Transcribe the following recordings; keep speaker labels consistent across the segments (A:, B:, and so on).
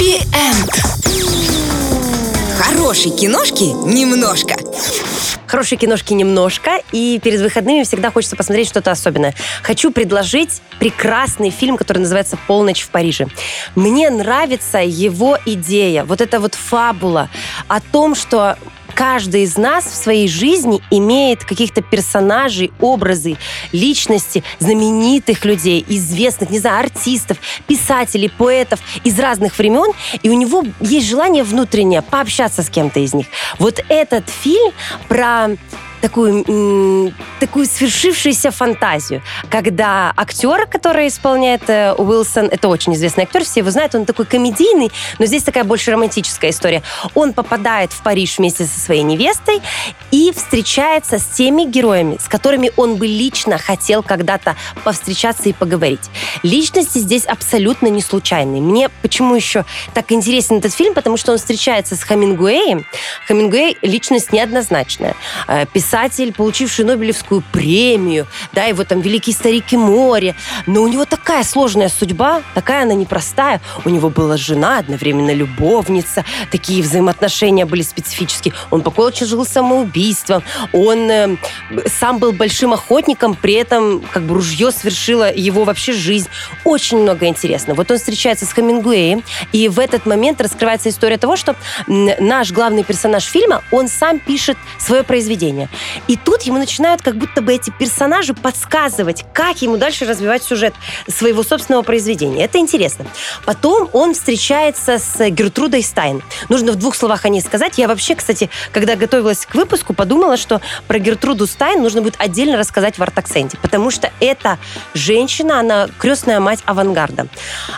A: Хэппи-энд. Хорошей киношки немножко.
B: Хорошей киношки немножко, и перед выходными всегда хочется посмотреть что-то особенное. Хочу предложить прекрасный фильм, который называется «Полночь в Париже». Мне нравится его идея, вот эта вот фабула о том, что каждый из нас в своей жизни имеет каких-то персонажей, образы, личности, знаменитых людей, известных, не знаю, артистов, писателей, поэтов из разных времен, и у него есть желание внутреннее пообщаться с кем-то из них. Вот этот фильм про такую, такую свершившуюся фантазию, когда актер, который исполняет э, Уилсон, это очень известный актер, все его знают, он такой комедийный, но здесь такая больше романтическая история. Он попадает в Париж вместе со своей невестой и встречается с теми героями, с которыми он бы лично хотел когда-то повстречаться и поговорить. Личности здесь абсолютно не случайные. Мне почему еще так интересен этот фильм, потому что он встречается с Хамингуэем. Хамингуэй личность неоднозначная. Э, писатель, получивший Нобелевскую премию, да, его там «Великий старик и море», но у него такая сложная судьба, такая она непростая. У него была жена, одновременно любовница, такие взаимоотношения были специфические. Он покончил самоубийством, он э, сам был большим охотником, при этом как бы ружье свершило его вообще жизнь. Очень много интересного. Вот он встречается с Хамингуэем, и в этот момент раскрывается история того, что наш главный персонаж фильма, он сам пишет свое произведение. И тут ему начинают как будто бы эти персонажи подсказывать, как ему дальше развивать сюжет своего собственного произведения. Это интересно. Потом он встречается с Гертрудой Стайн. Нужно в двух словах о ней сказать. Я вообще, кстати, когда готовилась к выпуску, подумала, что про Гертруду Стайн нужно будет отдельно рассказать в Артаксенте, потому что эта женщина, она крестная мать авангарда.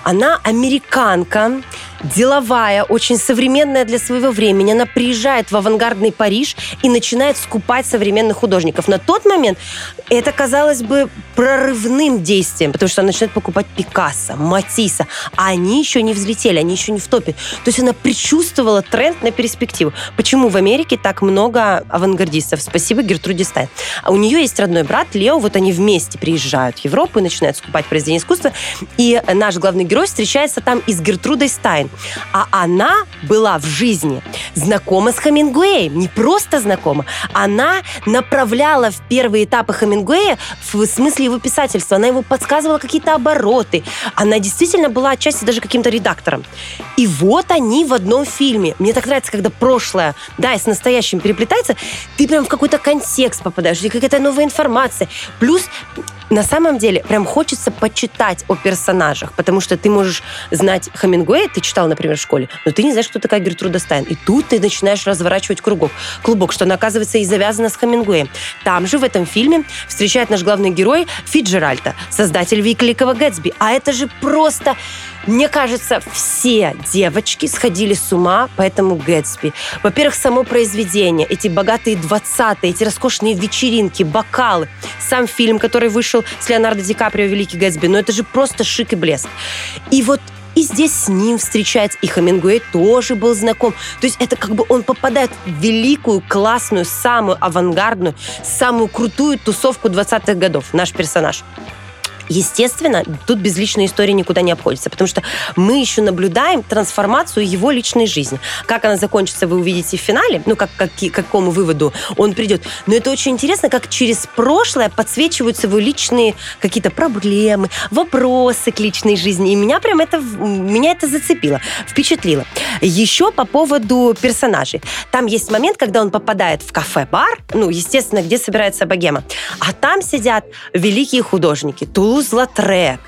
B: Она американка, деловая, очень современная для своего времени. Она приезжает в авангардный Париж и начинает скупать современных художников. На тот момент это казалось бы прорывным действием, потому что она начинает покупать Пикассо, Матисса, а они еще не взлетели, они еще не в топе. То есть она предчувствовала тренд на перспективу. Почему в Америке так много авангардистов? Спасибо Гертруде Стайн. А у нее есть родной брат Лео, вот они вместе приезжают в Европу и начинают скупать произведения искусства, и наш главный герой встречается там и с Гертрудой Стайн. А она была в жизни знакома с Хамингуэем. Не просто знакома. Она направляла в первые этапы Хамингуэя в смысле его писательства. Она ему подсказывала какие-то обороты. Она действительно была отчасти даже каким-то редактором. И вот они в одном фильме. Мне так нравится, когда прошлое, да, и с настоящим переплетается, ты прям в какой-то контекст попадаешь, или какая-то новая информация. Плюс на самом деле прям хочется почитать о персонажах, потому что ты можешь знать Хамингуэя, ты читал, например, в школе, но ты не знаешь, кто такая Гертруда Стайн. И тут ты начинаешь разворачивать кругов, клубок, что она, оказывается, и завязана с Хамингуэем. Там же, в этом фильме, встречает наш главный герой Фиджеральта, создатель Великого Гэтсби. А это же просто мне кажется, все девочки сходили с ума по этому Гэтсби. Во-первых, само произведение, эти богатые 20-е, эти роскошные вечеринки, бокалы, сам фильм, который вышел с Леонардо Ди Каприо «Великий Гэтсби», ну это же просто шик и блеск. И вот и здесь с ним встречается, и Хамингуэй тоже был знаком. То есть это как бы он попадает в великую, классную, самую авангардную, самую крутую тусовку 20-х годов, наш персонаж. Естественно, тут без личной истории никуда не обходится, потому что мы еще наблюдаем трансформацию его личной жизни. Как она закончится, вы увидите в финале, ну, как, как, к какому выводу он придет. Но это очень интересно, как через прошлое подсвечиваются его личные какие-то проблемы, вопросы к личной жизни. И меня прям это, меня это зацепило, впечатлило. Еще по поводу персонажей. Там есть момент, когда он попадает в кафе-бар, ну, естественно, где собирается богема, а там сидят великие художники, Тулуз Тулуз-Латрек,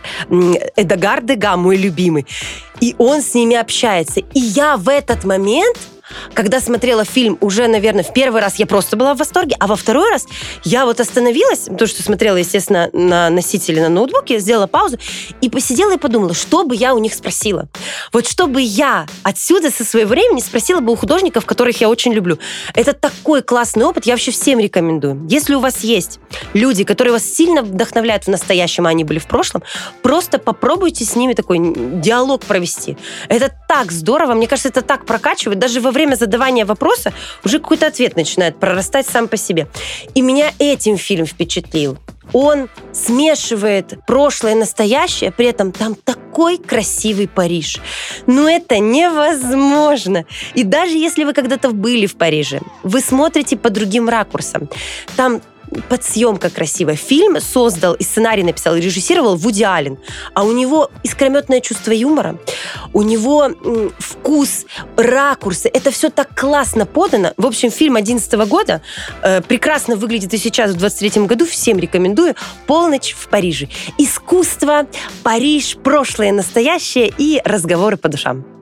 B: Эдагар Дега, мой любимый. И он с ними общается. И я в этот момент когда смотрела фильм уже, наверное, в первый раз я просто была в восторге, а во второй раз я вот остановилась, то, что смотрела, естественно, на носителе на ноутбуке, сделала паузу и посидела и подумала, что бы я у них спросила. Вот что бы я отсюда со своего времени спросила бы у художников, которых я очень люблю. Это такой классный опыт, я вообще всем рекомендую. Если у вас есть люди, которые вас сильно вдохновляют в настоящем, а они были в прошлом, просто попробуйте с ними такой диалог провести. Это так здорово, мне кажется, это так прокачивает, даже во время задавания вопроса уже какой-то ответ начинает прорастать сам по себе. И меня этим фильм впечатлил. Он смешивает прошлое и настоящее, при этом там такой красивый Париж. Но это невозможно. И даже если вы когда-то были в Париже, вы смотрите по другим ракурсам. Там подсъемка красивая. Фильм создал и сценарий написал, и режиссировал Вуди Аллен. А у него искрометное чувство юмора, у него вкус, ракурсы. Это все так классно подано. В общем, фильм 11 года э, прекрасно выглядит и сейчас, в 23 году. Всем рекомендую. «Полночь в Париже». Искусство, Париж, прошлое, настоящее и разговоры по душам.